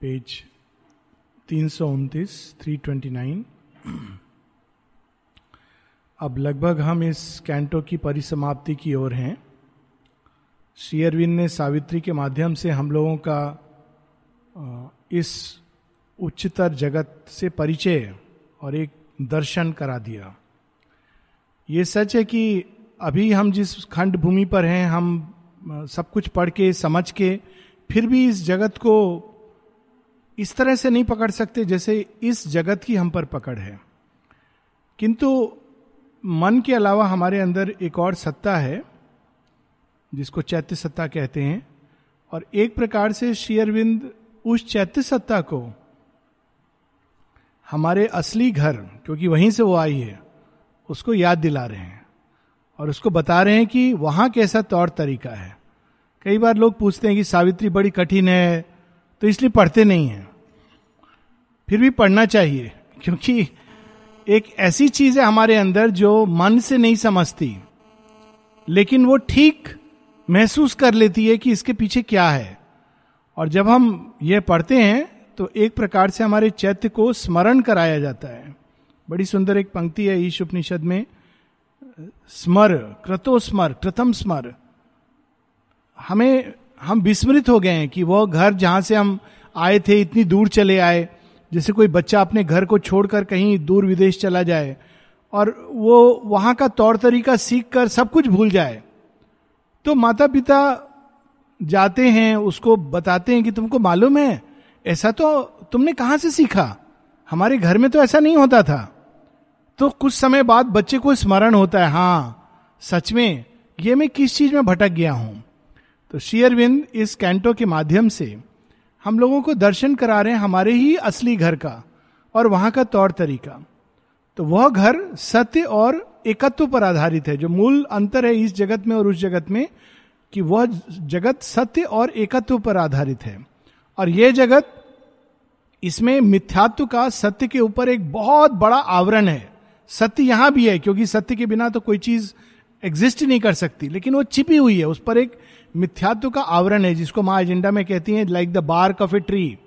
Page तीन सौ उनतीस थ्री ट्वेंटी नाइन अब लगभग हम इस कैंटो की परिसमाप्ति की ओर हैं। श्री अरविंद ने सावित्री के माध्यम से हम लोगों का इस उच्चतर जगत से परिचय और एक दर्शन करा दिया। ये सच है कि अभी हम जिस खंड भूमि पर हैं, हम सब कुछ पढ़ के, समझ के, फिर भी इस जगत को इस तरह से नहीं पकड़ सकते जैसे इस जगत की हम पर पकड़ है। किंतु मन के अलावा हमारे अंदर एक और सत्ता है, जिसको चैत्य सत्ता कहते हैं, और एक प्रकार से शेयरविंद उस चैत्य सत्ता को हमारे असली घर, क्योंकि वहीं से वो आई है, उसको याद दिला रहे हैं, और उसको बता रहे हैं कि वहाँ कैसा तौर तरीका है। कई बार लोग पूछते हैं कि सावित्री बड़ी कठिन है तो इसलिए पढ़ते नहीं हैं। फिर भी पढ़ना चाहिए, क्योंकि एक ऐसी चीज़ है हमारे अंदर जो मन से नहीं समझती, लेकिन वो ठीक महसूस कर लेती है कि इसके पीछे क्या है। और जब हम ये पढ़ते हैं तो एक प्रकार से हमारे चैत्य को स्मरण कराया जाता है। बड़ी सुंदर एक पंक्ति है ईश उपनिषद में, स्मर, क्रतो स्मर प्रथम स्मर। हमें, हम विस्मृत हो गए हैं कि वह घर जहाँ से हम आए थे, इतनी दूर चले आए जैसे कोई बच्चा अपने घर को छोड़कर कहीं दूर विदेश चला जाए और वो वहाँ का तौर तरीका सीख कर सब कुछ भूल जाए तो माता पिता जाते हैं, उसको बताते हैं कि तुमको मालूम है, ऐसा तो तुमने कहाँ से सीखा? हमारे घर में तो ऐसा नहीं होता था। तो कुछ समय बाद बच्चे को स्मरण होता है हाँ सच में, ये मैं किस चीज़ में भटक गया हूँ? तो शेयरविंद इस कैंटो के माध्यम से हम लोगों को दर्शन करा रहे हैं हमारे ही असली घर का और वहाँ का तौर तरीका। तो वह घर सत्य और एकत्व पर आधारित है, जो मूल अंतर है इस जगत में और उस जगत में, कि वह जगत सत्य और एकत्व पर आधारित है। और यह जगत इसमें मिथ्यात्व का सत्य के ऊपर एक बहुत बड़ा आवरण है। सत्य यहाँ भी है, क्योंकि सत्य के बिना तो कोई चीज़ एग्जिस्ट नहीं कर सकती, लेकिन वो छिपी हुई है, उस पर एक मिथ्यात्व का आवरण है, जिसको माँ एजेंडा में कहती हैं like the bark of a tree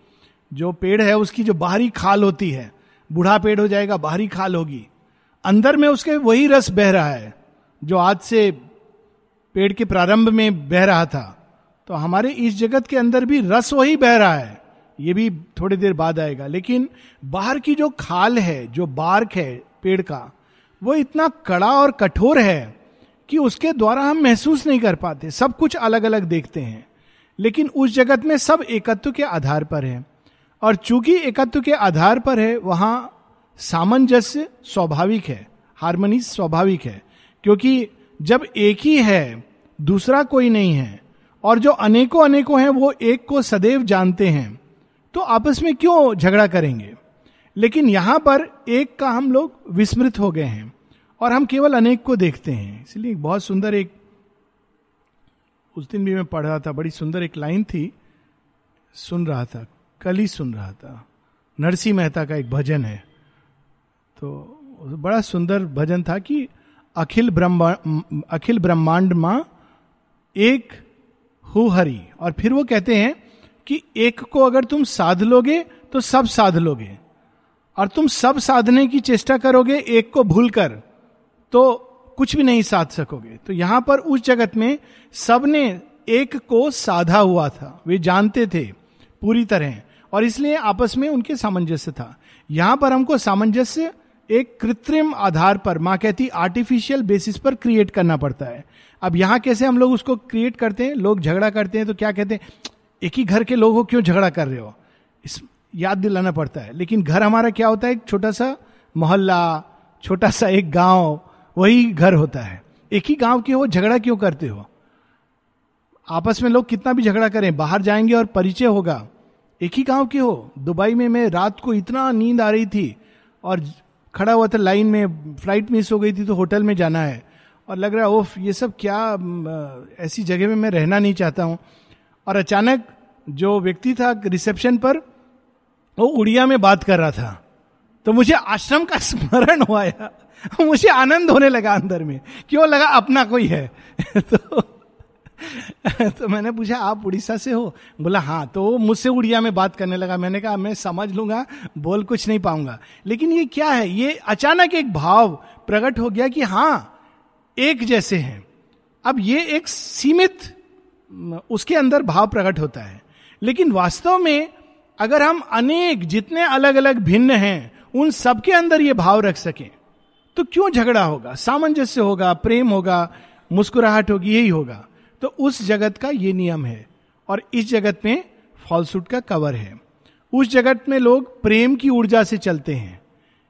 जो पेड़ है, उसकी जो बाहरी खाल होती है, बूढ़ा पेड़ हो जाएगा, बाहरी खाल होगी। अंदर में उसके वही रस बह रहा है, जो आज से पेड़ के प्रारंभ में बह रहा था। तो हमारे इस जगत के अंदर भी रस वही बह रहा है। ये भी थोड़ी देर बाद आएगा। लेकिन बाहर की जो खाल है, जो बार्क है पेड़ का, वो इतना कड़ा और कठोर है कि उसके द्वारा हम महसूस नहीं कर पाते, सब कुछ अलग अलग देखते हैं। लेकिन उस जगत में सब एकत्व के आधार पर है। और चूँकि एकत्व के आधार पर है, वहाँ सामंजस्य स्वाभाविक है, हारमोनी स्वाभाविक है। क्योंकि जब एक ही है, दूसरा कोई नहीं है, और जो अनेकों अनेकों हैं, वो एक को सदैव जानते हैं तो आपस में क्यों झगड़ा करेंगे? लेकिन यहाँ पर एक का हम लोग विस्मृत हो गए हैं। और हम केवल अनेक को देखते हैं। इसलिए बहुत सुंदर एक, उस दिन भी मैं पढ़ रहा था, बड़ी सुंदर एक लाइन थी, सुन रहा था, कल ही सुन रहा था। नरसिंह मेहता का एक भजन है। तो बड़ा सुंदर भजन था कि अखिल ब्रह्मांड अखिल ब्रह्मांड माँ एक हु हरि। और फिर वो कहते हैं कि एक को अगर तुम साध लोगे तो सब साध लोगे। और तुम सब साधने की चेष्टा करोगे, एक को भूलकर। तो कुछ भी नहीं साध सकोगे। तो यहाँ पर उस जगत में सबने एक को साधा हुआ था। वे जानते थे पूरी तरह, और इसलिए आपस में उनके सामंजस्य था। यहाँ पर हमको सामंजस्य एक कृत्रिम आधार पर, माँ कहती आर्टिफिशियल बेसिस पर क्रिएट करना पड़ता है। अब यहाँ कैसे हम लोग उसको क्रिएट करते हैं? लोग झगड़ा करते हैं तो क्या कहते हैं, एक ही घर के लोग हो, क्यों झगड़ा कर रहे हो? इस याद दिलाना पड़ता है। लेकिन घर हमारा क्या होता है? एक छोटा सा मोहल्ला, छोटा सा एक गाँव वही घर होता है। एक ही गाँव के हो, झगड़ा क्यों करते हो? आपस में लोग कितना भी झगड़ा करें, बाहर जाएँगे और परिचय होगा। एक ही गाँव के हो, दुबई में मैं रात को इतना नींद आ रही थी और खड़ा हुआ था लाइन में, फ़्लाइट मिस हो गई थी तो होटल में जाना है। और लग रहा है, ओफ, ये सब क्या ऐसी जगह में मैं रहना नहीं चाहता हूँ। और अचानक जो व्यक्ति था रिसेप्शन पर, वो उड़िया में बात कर रहा था। तो मुझे आश्रम का स्मरण हुआ मुझे आनंद होने लगा अंदर में। क्यों? लगा अपना कोई है। तो तो मैंने पूछा, आप उड़ीसा से हो? बोला हाँ। तो मुझसे उड़िया में बात करने लगा। मैंने कहा, मैं समझ लूँगा, बोल कुछ नहीं पाऊँगा। लेकिन ये क्या है? ये अचानक एक भाव प्रकट हो गया कि हाँ एक जैसे हैं। अब ये एक सीमित, उसके अंदर भाव प्रकट होता है। लेकिन वास्तव में, अगर हम अनेक, जितने अलग अलग भिन्न हैं, उन सबके अंदर ये भाव रख सकें तो क्यों झगड़ा होगा? सामंजस्य होगा, प्रेम होगा, मुस्कुराहट होगी, यही होगा। तो उस जगत का ये नियम है और इस जगत में फॉल्सूट का कवर है। उस जगत में लोग प्रेम की ऊर्जा से चलते हैं।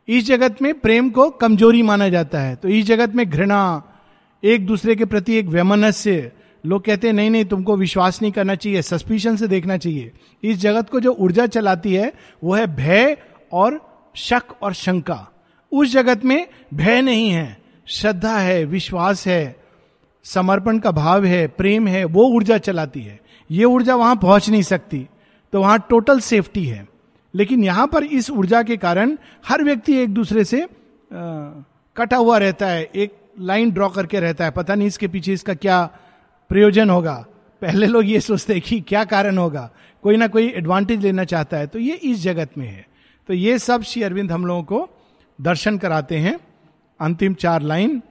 इस जगत में प्रेम को कमज़ोरी माना जाता है। तो इस जगत में घृणा, एक दूसरे के प्रति एक वैमनस्य, लोग कहते हैं, नहीं नहीं, तुमको विश्वास नहीं करना चाहिए, सस्पिशन से देखना चाहिए। इस जगत को जो ऊर्जा चलाती है, वो है भय और शक और शंका। उस जगत में भय नहीं है श्रद्धा है विश्वास है समर्पण का भाव है प्रेम है वो ऊर्जा चलाती है। ये ऊर्जा वहाँ पहुँच नहीं सकती तो वहाँ टोटल सेफ्टी है। लेकिन यहाँ पर इस ऊर्जा के कारण हर व्यक्ति एक दूसरे से आ, कटा हुआ रहता है एक लाइन ड्रॉ करके रहता है। पता नहीं इसके पीछे इसका क्या प्रयोजन होगा। पहले लोग ये सोचते हैं कि क्या कारण होगा। कोई ना कोई एडवांटेज लेना चाहता है तो ये इस जगत में है। तो ये सब श्री अरविंद हम लोगों को दर्शन कराते हैं। अंतिम चार line.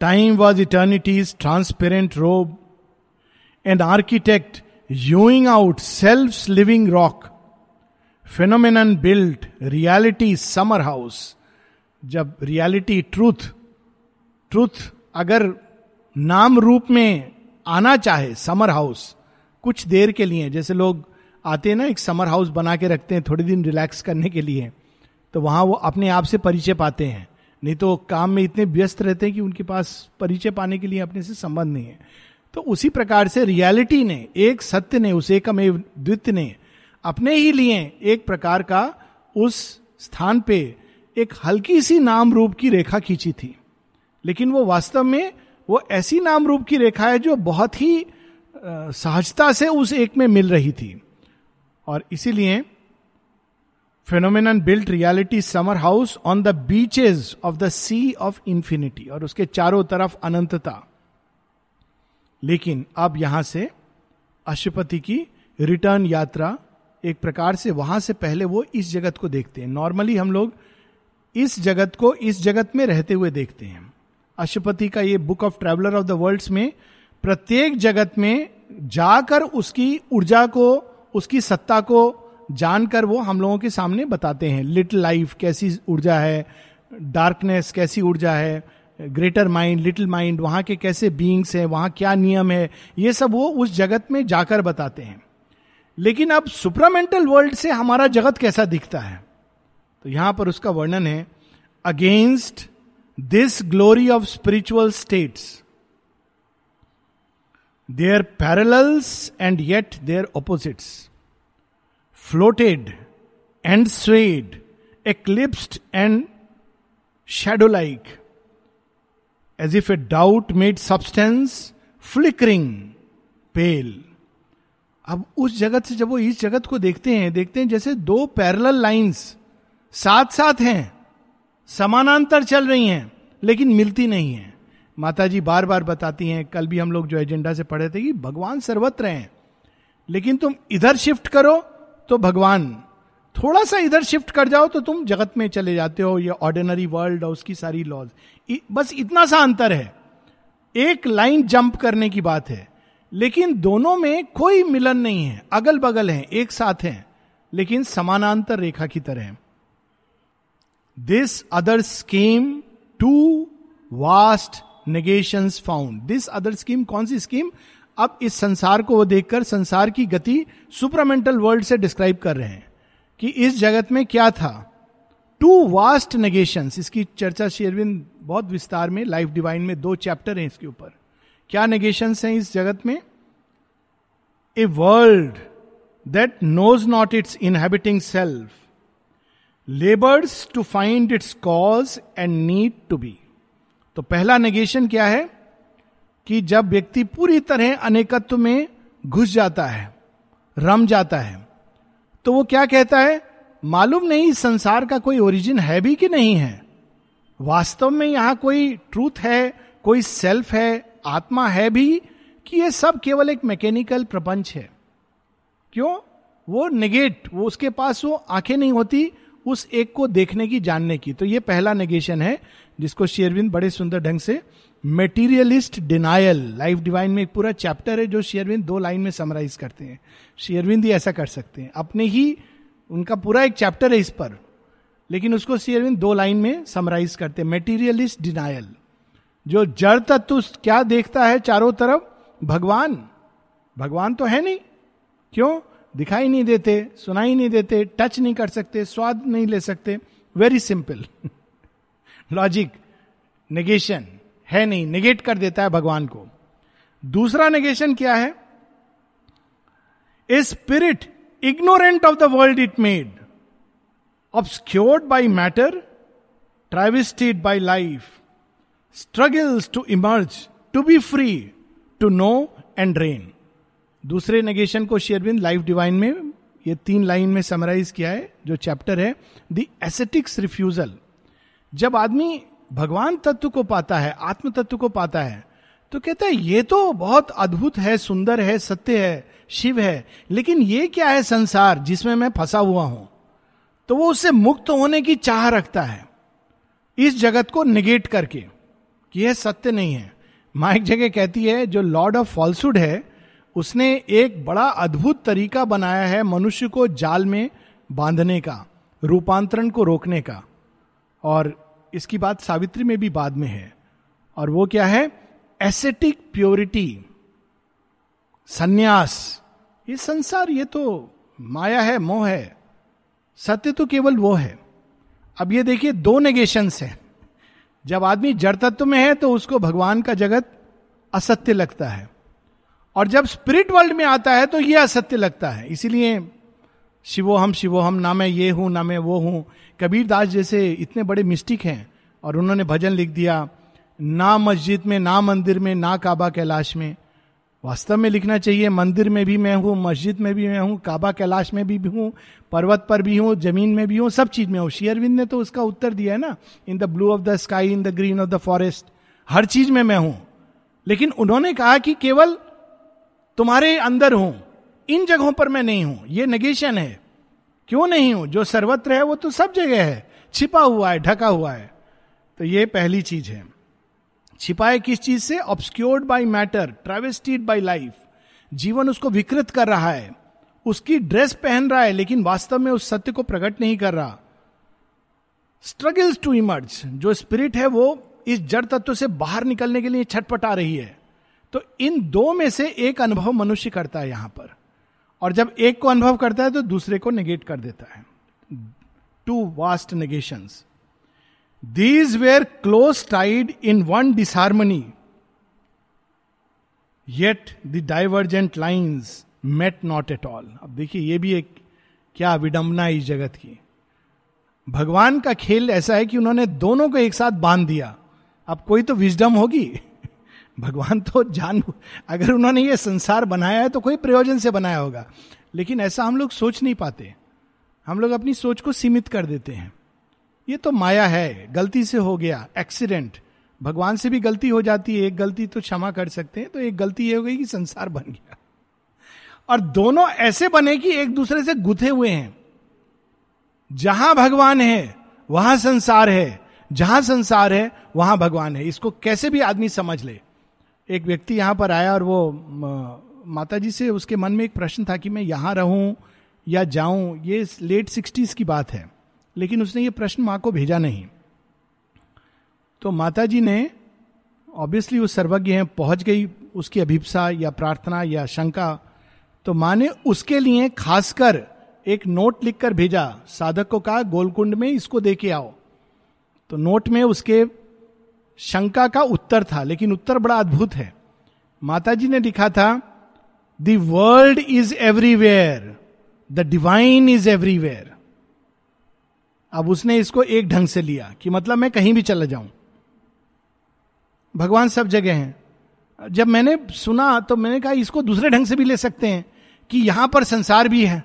Time was eternity's transparent robe and architect hewing out self living rock phenomenon built reality summer house जब रियालिटी ट्रूथ ट्रूथ अगर नाम रूप में आना चाहे समर हाउस कुछ देर के लिए, जैसे लोग आते हैं ना एक समर हाउस बना के रखते हैं, थोड़े दिन रिलैक्स करने के लिए। तो वहाँ वो अपने आप से परिचय पाते हैं। नहीं तो काम में इतने व्यस्त रहते हैं कि उनके पास परिचय पाने के लिए अपने से संबंध नहीं है। तो उसी प्रकार से रियलिटी ने, एक सत्य ने, उस एकम द्वित्य ने अपने ही लिए एक प्रकार का उस स्थान पे एक हल्की सी नाम रूप की रेखा खींची थी। लेकिन वो वास्तव में वो ऐसी नाम रूप की रेखा है जो बहुत ही सहजता से उस एक में मिल रही थी। और इसीलिए phenomenon built reality summer house on the beaches of the sea of infinity और उसके चारों तरफ़ अनंतता। लेकिन अब यहाँ से अशुपति की रिटर्न यात्रा एक प्रकार से वहाँ से पहले वो इस जगत को देखते हैं। नॉर्मली हम लोग इस जगत को इस जगत में रहते हुए देखते हैं। अशुपति का ये book of traveller of the worlds में प्रत्येक जगत में जाकर उसकी ऊर्जा को, उसकी सत्ता को जानकर वो हम लोगों के सामने बताते हैं। लिटिल लाइफ कैसी ऊर्जा है डार्कनेस कैसी ऊर्जा है ग्रेटर माइंड लिटिल माइंड वहाँ के कैसे बींग्स हैं, वहाँ क्या नियम है, ये सब वो उस जगत में जाकर बताते हैं। लेकिन अब सुपरामेंटल वर्ल्ड से हमारा जगत कैसा दिखता है? तो यहाँ पर उसका वर्णन है against this glory of spiritual states their parallels and yet their opposites floated and swayed, eclipsed and shadow like, as if a doubt made substance flickering, pale. अब उस जगत से जब वो इस जगत को देखते हैं देखते हैं जैसे दो पैरेलल लाइंस साथ साथ हैं समानांतर चल रही हैं लेकिन मिलती नहीं है माता जी बार बार बताती हैं कल भी हम लोग जो एजेंडा से पढ़े थे कि भगवान सर्वत्र हैं लेकिन तुम इधर शिफ्ट करो तो भगवान, थोड़ा सा इधर शिफ्ट कर जाओ तो तुम जगत में चले जाते हो, ये ऑर्डिनरी वर्ल्ड और उसकी सारी लॉज बस इतना सा अंतर है। एक लाइन जंप करने की बात है। लेकिन दोनों में कोई मिलन नहीं है। अगल बगल है, एक साथ है, लेकिन समानांतर रेखा की तरह this other scheme two vast negation found this other scheme कौन सी स्कीम अब इस संसार को वो देखकर संसार की गति सुपरामेंटल वर्ल्ड से डिस्क्राइब कर रहे हैं कि इस जगत में क्या था। टू वास्ट नेगेशन इसकी चर्चा शेरविंद बहुत विस्तार में लाइफ डिवाइन में दो चैप्टर हैं इसके ऊपर। क्या नेगेशन हैं इस जगत में? A world that knows not its inhabiting self labours to find its cause and need to be तो पहला नेगेशन क्या है? कि जब व्यक्ति पूरी तरह अनेकत्व में घुस जाता है, रम जाता है तो वो क्या कहता है? मालूम नहीं संसार का कोई ओरिजिन है भी कि नहीं है। वास्तव में यहाँ कोई ट्रूथ है, कोई सेल्फ है, आत्मा है भी कि ये सब केवल एक मैकेनिकल प्रपंच है। क्यों? वो नेगेट वो उसके पास वो आँखें नहीं होती उस एक को देखने की, जानने की। तो ये पहला नेगेशन है, जिसको शेरविंद बड़े सुंदर ढंग से मेटीरियलिस्ट डिनायल लाइफ डिवाइन में एक पूरा चैप्टर है जो शेयरविंद दो लाइन में समराइज करते हैं। शेयरविंद ही ऐसा कर सकते हैं। अपने ही उनका पूरा एक चैप्टर है इस पर, लेकिन उसको शेयरविंद दो लाइन में समराइज करते हैं। मेटीरियलिस्ट डिनायल जो जड़ तत्व क्या देखता है चारों तरफ़? भगवान। भगवान तो है नहीं। क्यों? दिखाई नहीं देते, सुनाई नहीं देते टच नहीं कर सकते, स्वाद नहीं ले सकते। वेरी सिंपल लॉजिक नेगेशन है नहीं निगेट कर देता है भगवान को। दूसरा नेगेशन क्या है? A spirit ignorant of the world it made obscured by matter travestied by life struggles to emerge to be free to know and reign दूसरे नेगेशन को शेयरविंद लाइफ डिवाइन में, ये तीन लाइन में समराइज किया है, जो चैप्टर है द एसेटिक्स रिफ्यूजल जब आदमी भगवान तत्व को पाता है, आत्म तत्व को पाता है तो कहता है, ये तो बहुत अद्भुत है, सुंदर है, सत्य है, शिव है, लेकिन ये क्या है संसार जिसमें मैं फंसा हुआ हूँ? तो वो उससे मुक्त होने की चाह रखता है, इस जगत को निगेट करके, कि यह सत्य नहीं है। माँ एक जगह कहती है, जो लॉर्ड ऑफ़ फॉल्सुड है, उसने एक बड़ा अद्भुत तरीका बनाया है मनुष्य को जाल में बांधने का, रूपांतरण को रोकने का, और इसकी बात सावित्री में भी बाद में है। और वो क्या है? एसेटिक प्योरिटी, संन्यास। ये संसार, ये तो माया है, मोह है। सत्य तो केवल वो है। अब ये देखिए, दो नेगेशंस हैं। जब आदमी जड़ तत्व में है तो उसको भगवान का जगत असत्य लगता है। और जब स्पिरिट वर्ल्ड में आता है तो यह असत्य लगता है। इसीलिए शिवो हम शिवो हम ना मैं ये हूँ, ना मैं वो हूँ। कबीर दास जैसे इतने बड़े मिस्टिक हैं और उन्होंने भजन लिख दिया, ना मस्जिद में, ना मंदिर में, ना काबा कैलाश में। वास्तव में लिखना चाहिए, मंदिर में भी मैं हूँ, मस्जिद में भी मैं हूँ, काबा कैलाश में भी हूँ, पर्वत पर भी हूँ, ज़मीन में भी हूँ, सब चीज़ में हूँ। शेयरविंद ने तो उसका उत्तर दिया है ना in the blue of the sky in the green of the forest हर चीज़ में मैं हूँ। लेकिन उन्होंने कहा कि केवल तुम्हारे अंदर हूँ, इन जगहों पर मैं नहीं हूँ, ये नेगेशन है। क्यों नहीं हूँ? जो सर्वत्र है, वो तो सब जगह है। छिपा हुआ है, ढका हुआ है। तो ये पहली चीज़ है। छिपाए किस चीज़ से? Obscured by matter travestied by life जीवन उसको विकृत कर रहा है। उसकी ड्रेस पहन रहा है, लेकिन वास्तव में उस सत्य को प्रकट नहीं कर रहा। स्ट्रगल्स टू इमर्ज जो स्पिरिट है, वो इस जड़ तत्व से बाहर निकलने के लिए छटपटा रही है। तो इन दो में से एक अनुभव मनुष्य करता है यहाँ पर। और जब एक को अनुभव करता है तो दूसरे को नेगेट कर देता है। Two vast negations these were close tied in one disharmony yet the divergent lines met not at all अब देखिए, ये भी एक क्या विडंबना है इस जगत की। भगवान का खेल ऐसा है कि उन्होंने दोनों को एक साथ बाँध दिया। अब कोई तो विजडम होगी। भगवान तो जान, अगर उन्होंने ये संसार बनाया है तो कोई प्रयोजन से बनाया होगा। लेकिन ऐसा हम लोग सोच नहीं पाते। हम लोग अपनी सोच को सीमित कर देते हैं। ये तो माया है, गलती से हो गया एक्सीडेंट भगवान से भी गलती हो जाती है, एक गलती तो क्षमा कर सकते हैं तो एक गलती ये हो गई कि संसार बन गया। और दोनों ऐसे बने कि एक दूसरे से गुथे हुए हैं। जहाँ भगवान है, वहाँ संसार है, जहाँ संसार है, वहाँ भगवान है। इसको कैसे भी आदमी समझ ले। एक व्यक्ति यहाँ पर आया और वो माता जी से उसके मन में एक प्रश्न था कि मैं यहाँ रहूँ या जाऊँ, ये लेट सिक्सटीज की बात है, लेकिन उसने ये प्रश्न माँ को भेजा नहीं। तो माता जी ने ऑब्वियसली वो सर्वज्ञ हैं, पहुँच गई उसकी अभिप्सा या प्रार्थना या शंका तो माँ ने उसके लिए खासकर एक नोट लिखकर भेजा, साधक को कहा, गोलकुंड में इसको दे के आओ। तो नोट में उसके शंका का उत्तर था, लेकिन उत्तर बड़ा अद्भुत है। माता जी ने लिखा था world is everywhere the divine is everywhere अब उसने इसको एक ढंग से लिया कि मतलब मैं कहीं भी चला जाऊँ। भगवान सब जगह हैं। जब मैंने सुना तो मैंने कहा, इसको दूसरे ढंग से भी ले सकते हैं कि यहाँ पर संसार भी है।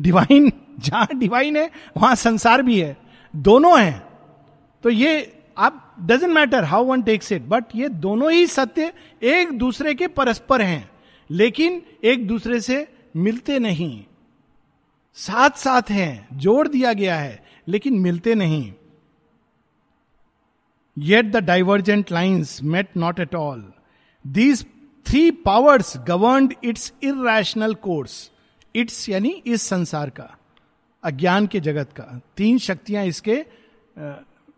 डिवाइन जहाँ डिवाइन है, वहाँ संसार भी है। दोनों हैं। तो ये आप doesn't matter how one takes it but ये दोनों ही सत्य एक दूसरे के परस्पर हैं, लेकिन एक दूसरे से मिलते नहीं। साथ साथ हैं, जोड़ दिया गया है, लेकिन मिलते नहीं। Yet the divergent lines met not at all these three powers govern its irrational course its यानी इस संसार का, अज्ञान के जगत का। तीन शक्तियाँ इसके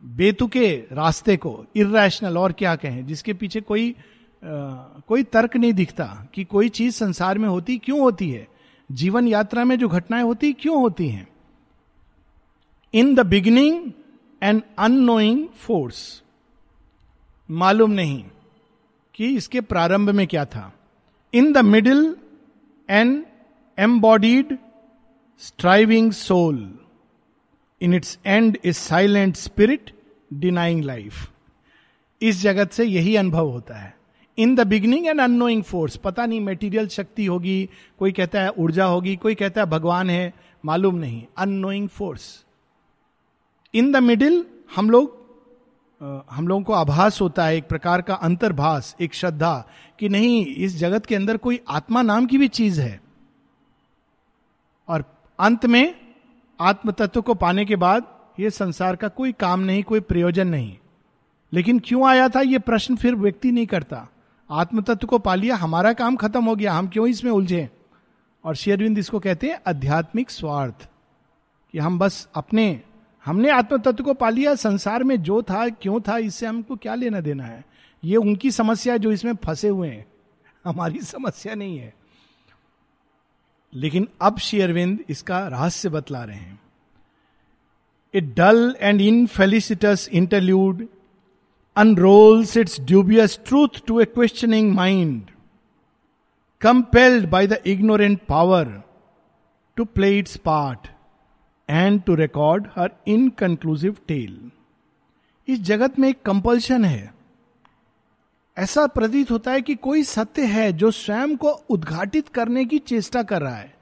बेतुके रास्ते को इेशनल और क्या कहें जिसके पीछे कोई आ, कोई तर्क नहीं दिखता कि कोई चीज़ संसार में होती क्यों होती है। जीवन यात्रा में जो घटनाएँ होती क्यों होती हैं? In the beginning an unknowing force मालूम नहीं कि इसके प्रारंभ में क्या था। In the middle an embodied striving soul in its end is silent spirit denying life इस जगत से यही अनुभव होता है। In the beginning and unknowing force पता नहीं मेटीरियल शक्ति होगी, कोई कहता है ऊर्जा होगी, कोई कहता है भगवान है, मालूम नहीं। Unknowing force in the middle हम लोग हम लोगों को आभास होता है, एक प्रकार का अंतर्भास, एक श्रद्धा कि नहीं, इस जगत के अंदर कोई आत्मा नाम की भी चीज़ है। और अंत में आत्म तत्व को पाने के बाद ये संसार का कोई काम नहीं, कोई प्रयोजन नहीं। लेकिन क्यों आया था ये प्रश्न फिर व्यक्ति नहीं करता। आत्म तत्व को पा लिया, हमारा काम खत्म हो गया, हम क्यों इसमें उलझे? और शेरविंद इसको कहते हैं आध्यात्मिक स्वार्थ। कि हम बस अपने, हमने आत्म तत्व को पा लिया, संसार में जो था, क्यों था, इससे हमको क्या लेना देना है? ये उनकी समस्या जो इसमें फंसे हुए हैं। हमारी समस्या नहीं है। लेकिन अब शेयरविंद इसका रहस्य बतला रहे हैं। A dull and infelicitous interlude unrolls its dubious truth to a questioning mind compelled by the ignorant power to play its part and to record her inconclusive tale इस जगत में एक कंपल्शन है। ऐसा प्रतीत होता है कि कोई सत्य है जो स्वयं को उद्घाटित करने की चेष्टा कर रहा है।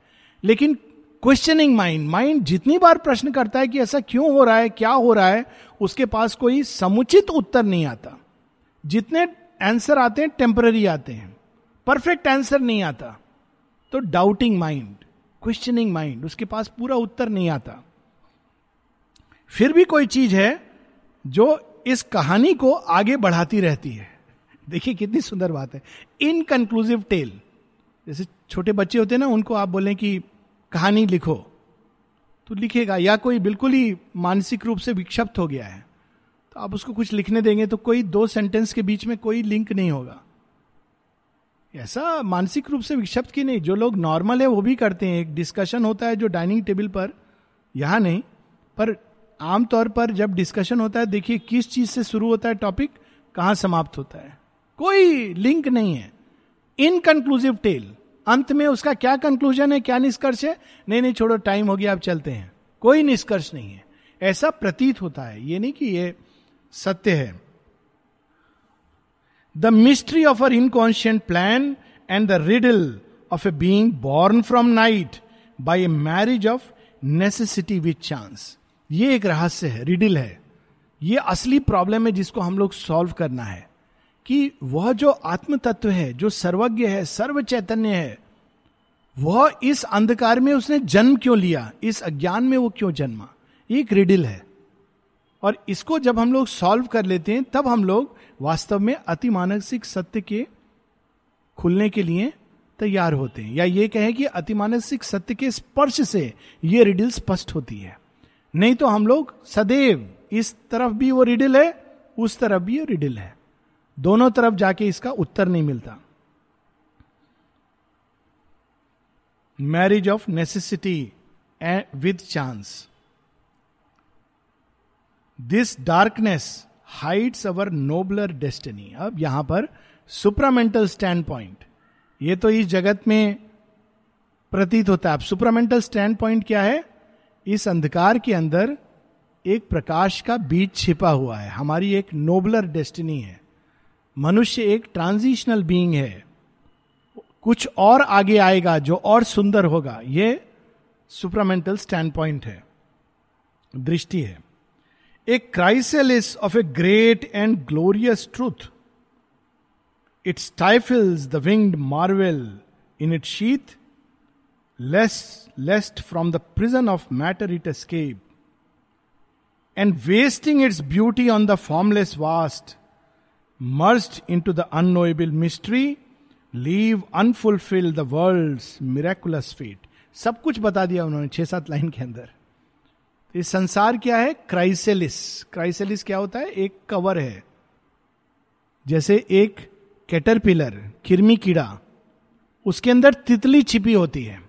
लेकिन क्वेश्चनिंग माइंड माइंड जितनी बार प्रश्न करता है कि ऐसा क्यों हो रहा है, क्या हो रहा है, उसके पास कोई समुचित उत्तर नहीं आता। जितने आंसर आते हैं टेम्पररी आते हैं। परफेक्ट आंसर नहीं आता। तो डाउटिंग माइंड क्वेश्चनिंग माइंड उसके पास पूरा उत्तर नहीं आता। फिर भी कोई चीज़ है जो इस कहानी को आगे बढ़ाती रहती है। देखिए कितनी सुंदर बात है। इनकंक्लूसिव टेल जैसे छोटे बच्चे होते हैं ना, उनको आप बोलें कि कहानी लिखो तो लिखेगा, या कोई बिल्कुल ही मानसिक रूप से विक्षिप्त हो गया है तो आप उसको कुछ लिखने देंगे तो कोई दो सेंटेंस के बीच में कोई लिंक नहीं होगा। ऐसा मानसिक रूप से विक्षिप्त की नहीं, जो लोग नॉर्मल है, वो भी करते हैं। एक डिस्कशन होता है जो डाइनिंग टेबल पर, यहाँ नहीं, पर आमतौर पर जब डिस्कशन होता है, देखिए किस चीज़ से शुरू होता है टॉपिक कहाँ समाप्त होता है। कोई लिंक नहीं है। इनकंक्लूसिव टेल अंत में उसका क्या कंक्लूजन है, क्या निष्कर्ष है? नहीं नहीं, छोड़ो टाइम हो गया आप चलते हैं। कोई निष्कर्ष नहीं है। ऐसा प्रतीत होता है। ये नहीं कि ये सत्य है। The mystery of our inconscient plan and the riddle of a being born from night by a marriage of necessity with chance ये एक रहस्य है रिडिल है। ये असली प्रॉब्लम है जिसको हम लोग सॉल्व करना है। कि वह जो आत्म तत्व है, जो सर्वज्ञ है सर्व चैतन्य है, वह इस अंधकार में उसने जन्म क्यों लिया? इस अज्ञान में वो क्यों जन्मा? एक रिडिल है। और इसको जब हम लोग सॉल्व कर लेते हैं, तब हम लोग वास्तव में अति मानसिक सत्य के खुलने के लिए तैयार होते हैं। या ये कहें कि अति मानसिक सत्य के स्पर्श से ये रिडिल स्पष्ट होती है। नहीं तो हम लोग सदैव इस तरफ़ भी वो रिडिल है, उस तरफ़ भी वो रिडिल है। दोनों तरफ़ जाके इसका उत्तर नहीं मिलता। Marriage of necessity with chance this darkness hides our nobler destiny अब यहाँ पर सुपरामेंटल स्टैंड पॉइंट ये तो इस जगत में प्रतीत होता है। अब सुपरामेंटल स्टैंड पॉइंट क्या है? इस अंधकार के अंदर एक प्रकाश का बीज छिपा हुआ है। हमारी एक नोबलर डेस्टिनी है। मनुष्य एक ट्रांजिशनल बीइंग है। कुछ और आगे आएगा जो और सुंदर होगा, ये सुपरामेंटल स्टैंड पॉइंट है, दृष्टि है। A chrysalis of a great and glorious truth it stifles the winged marvel in it sheath less lest from the prison of matter it escape and wasting its beauty on the formless vast merged into the unknowable mystery leave unfulfil the world miraculous fate सब कुछ बता दिया उन्होंने छह सात line के अंदर। तो संसार क्या है? क्राइसेलिस क्राइसेलिस क्या होता है? एक कवर है। जैसे एक कैटरपिलर किरमी कीड़ा, उसके अंदर तितली छिपी होती है।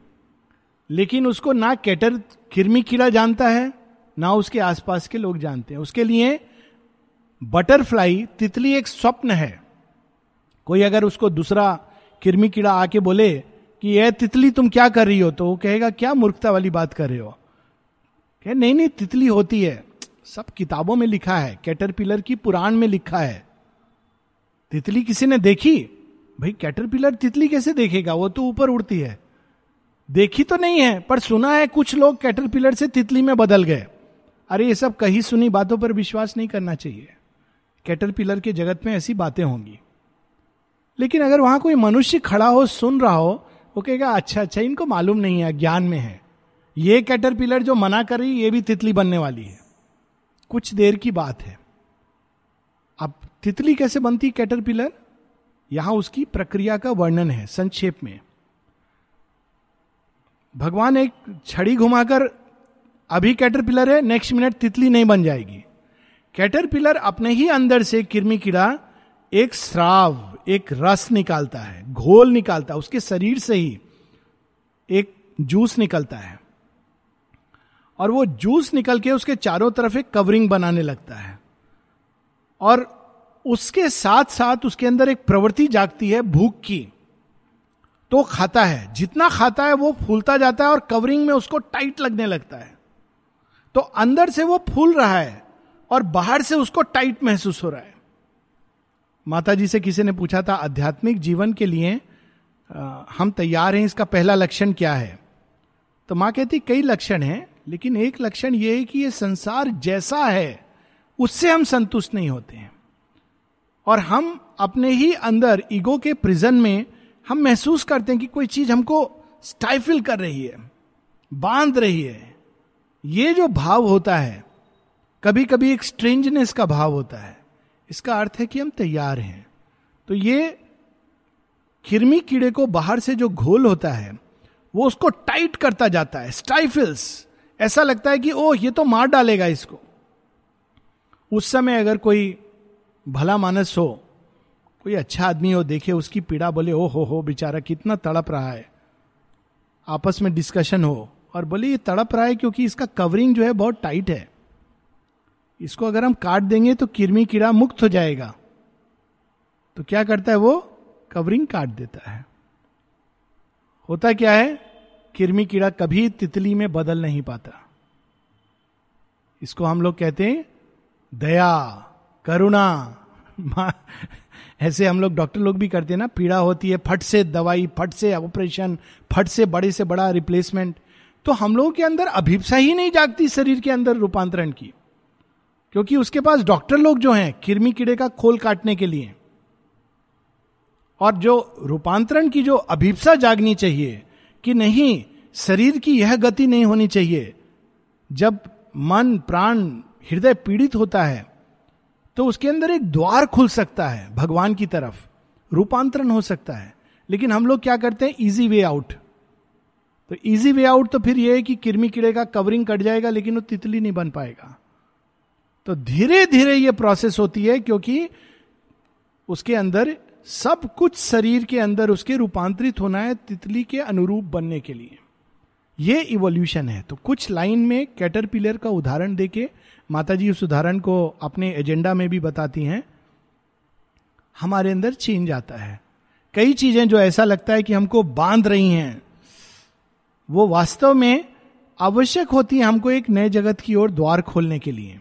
लेकिन उसको ना कैटर किरमी कीड़ा जानता है, ना उसके आसपास के लोग जानते हैं। उसके लिए बटरफ्लाई तितली एक स्वप्न है। कोई अगर उसको दूसरा किरमी कीड़ा आके बोले कि यह तितली तुम क्या कर रही हो? तो वो कहेगा, क्या मूर्खता वाली बात कर रहे हो? कहे, नहीं नहीं, तितली होती है। सब किताबों में लिखा है, कैटरपिलर की पुराण में लिखा है। तितली किसी ने देखी? भाई, कैटरपिलर तितली कैसे देखेगा? वो तो ऊपर उड़ती है। देखी तो नहीं है, पर सुना है कुछ लोग कैटरपिलर से तितली में बदल गए। अरे, ये सब कही सुनी बातों पर विश्वास नहीं करना चाहिए। कैटरपिलर के जगत में ऐसी बातें होंगी। लेकिन अगर वहाँ कोई मनुष्य खड़ा हो, सुन रहा हो, वो कहेगा अच्छा अच्छा इनको मालूम नहीं है, ज्ञान में है। ये कैटरपिलर जो मना कर रही ये भी तितली बनने वाली है। कुछ देर की बात है। अब तितली कैसे बनती कैटरपिलर यहाँ उसकी प्रक्रिया का वर्णन है, संक्षेप में। भगवान एक छड़ी घुमाकर, अभी कैटरपिलर है नेक्स्ट मिनट तितली नहीं बन जाएगी। कैटरपिलर अपने ही अंदर से किरमी कीड़ा, एक श्राव, एक रस निकालता है, घोल निकालता है, उसके शरीर से ही एक जूस निकलता है। और वो जूस निकल के उसके चारों तरफ़ एक कवरिंग बनाने लगता है। और उसके साथ साथ उसके अंदर एक प्रवृत्ति जागती है, भूख की। तो खाता है। जितना खाता है, वो फूलता जाता है और कवरिंग में उसको टाइट लगने लगता है। तो अंदर से वो फूल रहा है। और बाहर से उसको टाइट महसूस हो रहा है। माता जी से किसी ने पूछा था आध्यात्मिक जीवन के लिए आ, हम तैयार हैं इसका पहला लक्षण क्या है? तो माँ कहती कई लक्षण हैं लेकिन एक लक्षण यह है कि यह संसार जैसा है उससे हम संतुष्ट नहीं होते हैं। और हम अपने ही अंदर ईगो के प्रिजन में हम महसूस करते हैं कि कोई चीज़ हमको स्टाइफिल कर रही है बाँध रही है। ये जो भाव होता है कभी कभी एक स्ट्रेंजनेस का भाव होता है। इसका अर्थ है कि हम तैयार हैं। तो ये किरमी कीड़े को बाहर से जो घोल होता है, वो उसको टाइट करता जाता है, स्टाइफिल्स। ऐसा लगता है कि, ओह, ये तो मार डालेगा इसको। उस समय अगर कोई भला मानस हो, कोई अच्छा आदमी हो, देखे उसकी पीड़ा, बोले ओ हो हो, बेचारा कितना तड़प रहा है। आपस में डिस्कशन हो और बोले, ये तड़प रहा है क्योंकि इसका कवरिंग जो है बहुत टाइट है। इसको अगर हम काट देंगे तो किरमी कीड़ा मुक्त हो जाएगा। तो क्या करता है वो? कवरिंग काट देता है। होता क्या है? किरमी कीड़ा कभी तितली में बदल नहीं पाता। इसको हम लोग कहते हैं दया, करुणा। ऐसे हम लोग डॉक्टर लोग भी करते हैं ना, पीड़ा होती है, फट से दवाई, फट से ऑपरेशन, फट से बड़े से बड़ा रिप्लेसमेंट। तो हम लोगों के अंदर अभिप्सा ही नहीं जागती शरीर के अंदर रूपांतरण की। क्योंकि उसके पास डॉक्टर लोग जो हैं, किरमी कीड़े का खोल काटने के लिए। और जो रूपांतरण की जो अभिप्सा जागनी चाहिए, कि नहीं, शरीर की यह गति नहीं होनी चाहिए। जब मन, प्राण, हृदय पीड़ित होता है तो उसके अंदर एक द्वार खुल सकता है, भगवान की तरफ़। रूपांतरण हो सकता है। लेकिन हम लोग क्या करते हैं? इजी वे आउट तो इजी वे आउट तो फिर यह है कि किरमी कीड़े का कवरिंग कट जाएगा, लेकिन वो तितली नहीं बन पाएगा। तो धीरे धीरे ये प्रोसेस होती है क्योंकि उसके अंदर सब कुछ शरीर के अंदर उसके रूपांतरित होना है तितली के अनुरूप बनने के लिए। ये इवोल्यूशन है। तो कुछ लाइन में कैटरपिलर का उदाहरण देके माता जी उस उदाहरण को अपने एजेंडा में भी बताती हैं। हमारे अंदर चेंज आता है। कई चीज़ें जो ऐसा लगता है कि हमको बाँध रही हैं, वो वास्तव में आवश्यक होती है हमको एक नए जगत की ओर द्वार खोलने के लिए।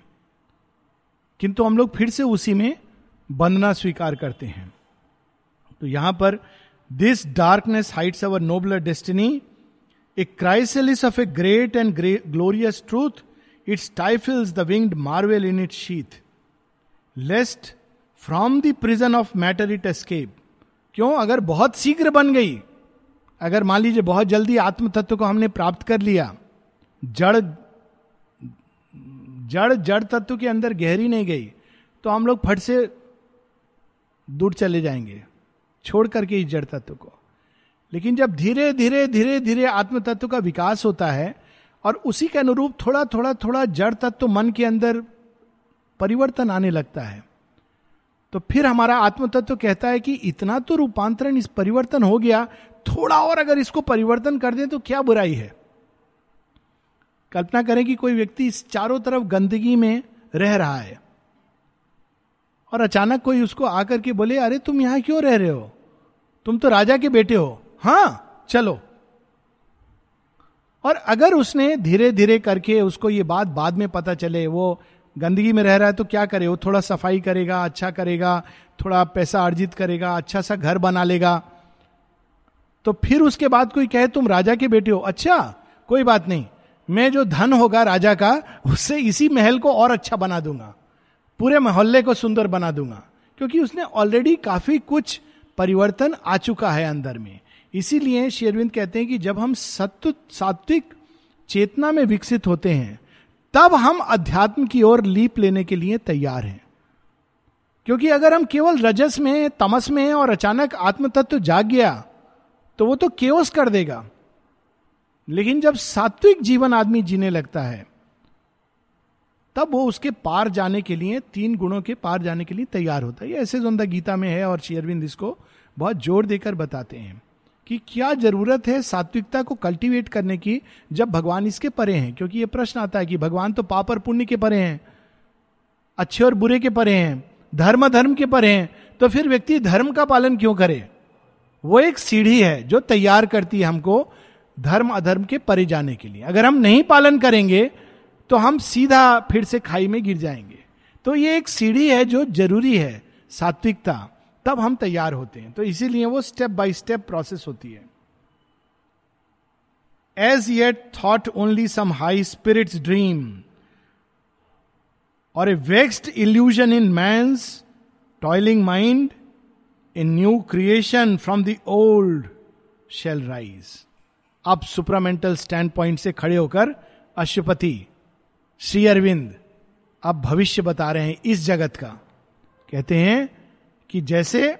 किंतु हम लोग फिर से उसी में बंधना स्वीकार करते हैं। तो यहाँ पर this darkness hides our nobler destiny a crisis of a great and glorious truth its stifles the winged marvel in it sheath lest from the prison of matter it escape क्यों? अगर बहुत शीघ्र बन गई, अगर मान लीजिए बहुत जल्दी आत्म तत्व को हमने प्राप्त कर लिया, जड़ जड़ जड़ तत्व के अंदर गहरी नहीं गई तो हम लोग फट से दूर चले जाएँगे, छोड़ करके इस जड़ तत्व को। लेकिन जब धीरे धीरे धीरे धीरे आत्म तत्व का विकास होता है, और उसी के अनुरूप थोड़ा थोड़ा थोड़ा जड़ तत्व मन के अंदर परिवर्तन आने लगता है तो फिर हमारा आत्म तत्व कहता है कि इतना तो रूपांतरण इस परिवर्तन हो गया, थोड़ा और अगर इसको परिवर्तन कर दें तो क्या बुराई है? कल्पना करें कि कोई व्यक्ति चारों तरफ़ गंदगी में रह रहा है और अचानक कोई उसको आकर के बोले, अरे, तुम यहाँ क्यों रह रहे हो? तुम तो राजा के बेटे हो। हाँ, चलो। और अगर उसने धीरे धीरे करके उसको ये बात बाद में पता चले, वो गंदगी में रह रहा है तो क्या करे? वो थोड़ा सफ़ाई करेगा अच्छा करेगा, थोड़ा पैसा अर्जित करेगा अच्छा सा घर बना लेगा। तो फिर उसके बाद कोई कहे, तुम राजा के बेटे हो। अच्छा कोई बात नहीं। मैं जो धन होगा राजा का, उससे इसी महल को और अच्छा बना दूँगा। पूरे मोहल्ले को सुंदर बना दूँगा। क्योंकि उसने ऑलरेडी काफ़ी कुछ परिवर्तन आ चुका है अंदर में। इसीलिए शेरविंद कहते हैं कि जब हम सत्व सात्विक चेतना में विकसित होते हैं, तब हम अध्यात्म की ओर लीप लेने के लिए तैयार हैं। क्योंकि अगर हम केवल रजस में, तमस में और अचानक आत्म तत्व जाग गया तो वो तो केवस कर देगा। लेकिन जब सात्विक जीवन आदमी जीने लगता है, तब वो उसके पार जाने के लिए, तीन गुणों के पार जाने के लिए तैयार होता है। ये ऐसे जो गीता में है और शेयरविंद इसको बहुत ज़ोर देकर बताते हैं कि क्या ज़रूरत है सात्विकता को कल्टीवेट करने की जब भगवान इसके परे हैं? क्योंकि ये प्रश्न आता है कि भगवान तो पाप और पुण्य के परे हैं, अच्छे और बुरे के परे हैं, धर्म धर्म के परे हैं तो फिर व्यक्ति धर्म का पालन क्यों करे? वो एक सीढ़ी है जो तैयार करती है हमको धर्म अधर्म के परे जाने के लिए। अगर हम नहीं पालन करेंगे तो हम सीधा फिर से खाई में गिर जाएँगे। तो ये एक सीढ़ी है जो ज़रूरी है, सात्विकता। तब हम तैयार होते हैं। तो इसीलिए वो स्टेप बाय स्टेप प्रोसेस होती है। As yet thought only some high spirits dream or a vexed illusion in man toiling mind a new creation from the old shall rise अब सुपरामेंटल स्टैंड पॉइंट से खड़े होकर अशुपति श्री अरविंद अब भविष्य बता रहे हैं इस जगत का। कहते हैं कि जैसे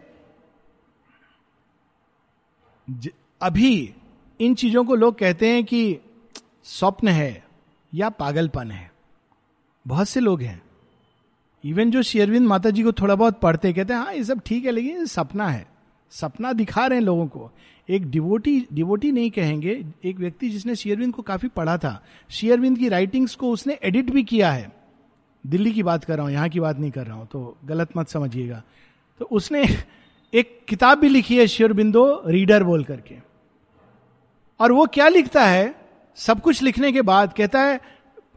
ज, अभी इन चीज़ों को लोग कहते हैं कि स्वप्न है या पागलपन है। बहुत से लोग हैं। इवन जो शेरविंद माता जी को थोड़ा बहुत पढ़ते कहते हैं हाँ ये सब ठीक है लेकिन सपना है। सपना दिखा रहे हैं लोगों को। एक डिवोटी डिवोटी नहीं कहेंगे, एक व्यक्ति जिसने शेयरविंद को काफ़ी पढ़ा था। शेयरविंद की राइटिंग्स को उसने एडिट भी किया है। दिल्ली की बात कर रहा हूँ, यहाँ की बात नहीं कर रहा हूँ तो गलत मत समझिएगा। तो उसने एक किताब भी लिखी है शेयरबिंदो रीडर बोल करके। और वो क्या लिखता है? सब कुछ लिखने के बाद कहता है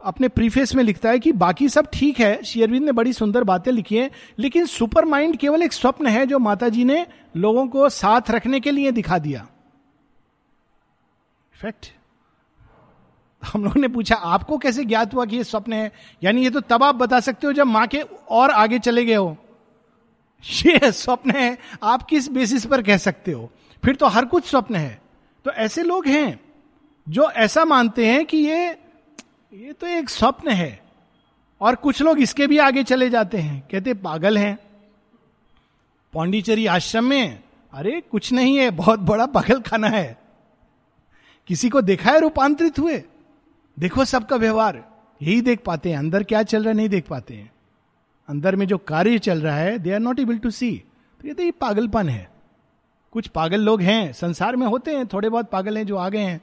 अपने प्रीफेस में लिखता है कि बाकी सब ठीक है, शेयरविंद ने बड़ी सुंदर बातें लिखी हैं, लेकिन सुपर माइंड केवल एक स्वप्न है जो माता जी ने लोगों को साथ रखने के लिए दिखा दिया। फैक्ट हम लोगों ने पूछा, आपको कैसे ज्ञात हुआ कि ये स्वप्न है? यानी ये तो तब आप बता सकते हो जब माँ के और आगे चले गए हो। ये स्वप्न है, आप किस बेसिस पर कह सकते हो? फिर तो हर कुछ स्वप्न है। तो ऐसे लोग हैं जो ऐसा मानते हैं कि ये ये तो एक स्वप्न है। और कुछ लोग इसके भी आगे चले जाते हैं। कहते, पागल हैं। पौंडीचेरी आश्रम में, अरे, कुछ नहीं है, बहुत बड़ा पागल खाना है। किसी को देखा है रूपांतरित हुए? देखो सबका व्यवहार। यही देख पाते हैं। अंदर क्या चल रहा है, नहीं देख पाते हैं। अंदर में जो कार्य चल रहा है they are not able to see तो ये तो ये पागलपन है। कुछ पागल लोग हैं, संसार में होते हैं, थोड़े बहुत पागल हैं जो आ गए हैं।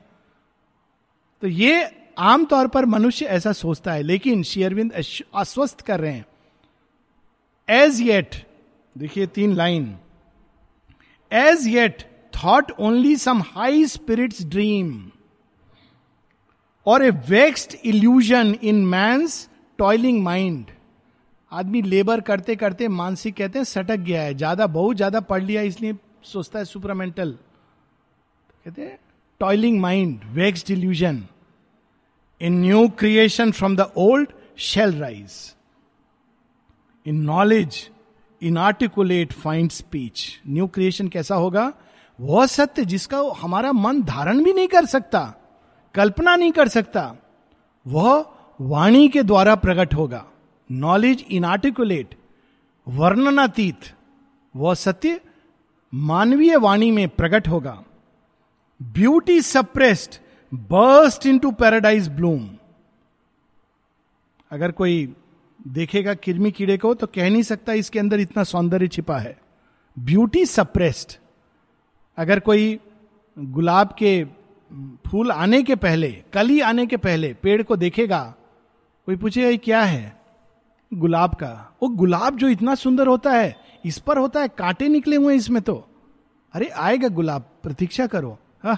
तो ये आमतौर पर मनुष्य ऐसा सोचता है, लेकिन शेयरविंद आश्वस्त कर रहे हैं। एज येट देखिए तीन line. As yet thought only some high spirits dream or a vexed illusion in मैं टॉयलिंग माइंड आदमी लेबर करते करते मानसिक कहते हैं, सटक गया है। ज़्यादा बहुत ज़्यादा पढ़ लिया, इसलिए सोचता है सुपरामेंटल कहते हैं toiling mind vexed illusion new creation from the old shall rise in knowledge inarticulate find speech new creation कैसा होगा? वह सत्य जिसका हमारा मन धारण भी नहीं कर सकता, कल्पना नहीं कर सकता, वह वाणी के द्वारा प्रकट होगा। नॉलेज इन आर्टिकुलेट वर्णनातीत, वह सत्य मानवीय वाणी में प्रकट होगा। Beauty suppressed burst into paradise bloom अगर कोई देखेगा किरमी कीड़े को तो कह नहीं सकता इसके अंदर इतना सौंदर्य छिपा है। ब्यूटी सप्रेस्ड अगर कोई गुलाब के फूल आने के पहले, कली आने के पहले पेड़ को देखेगा, कोई पूछेगा, ये क्या है? गुलाब का। वो गुलाब जो इतना सुंदर होता है, इस पर होता है, कांटे निकले हुए इसमें तो। अरे, आएगा गुलाब, प्रतीक्षा करो। हा।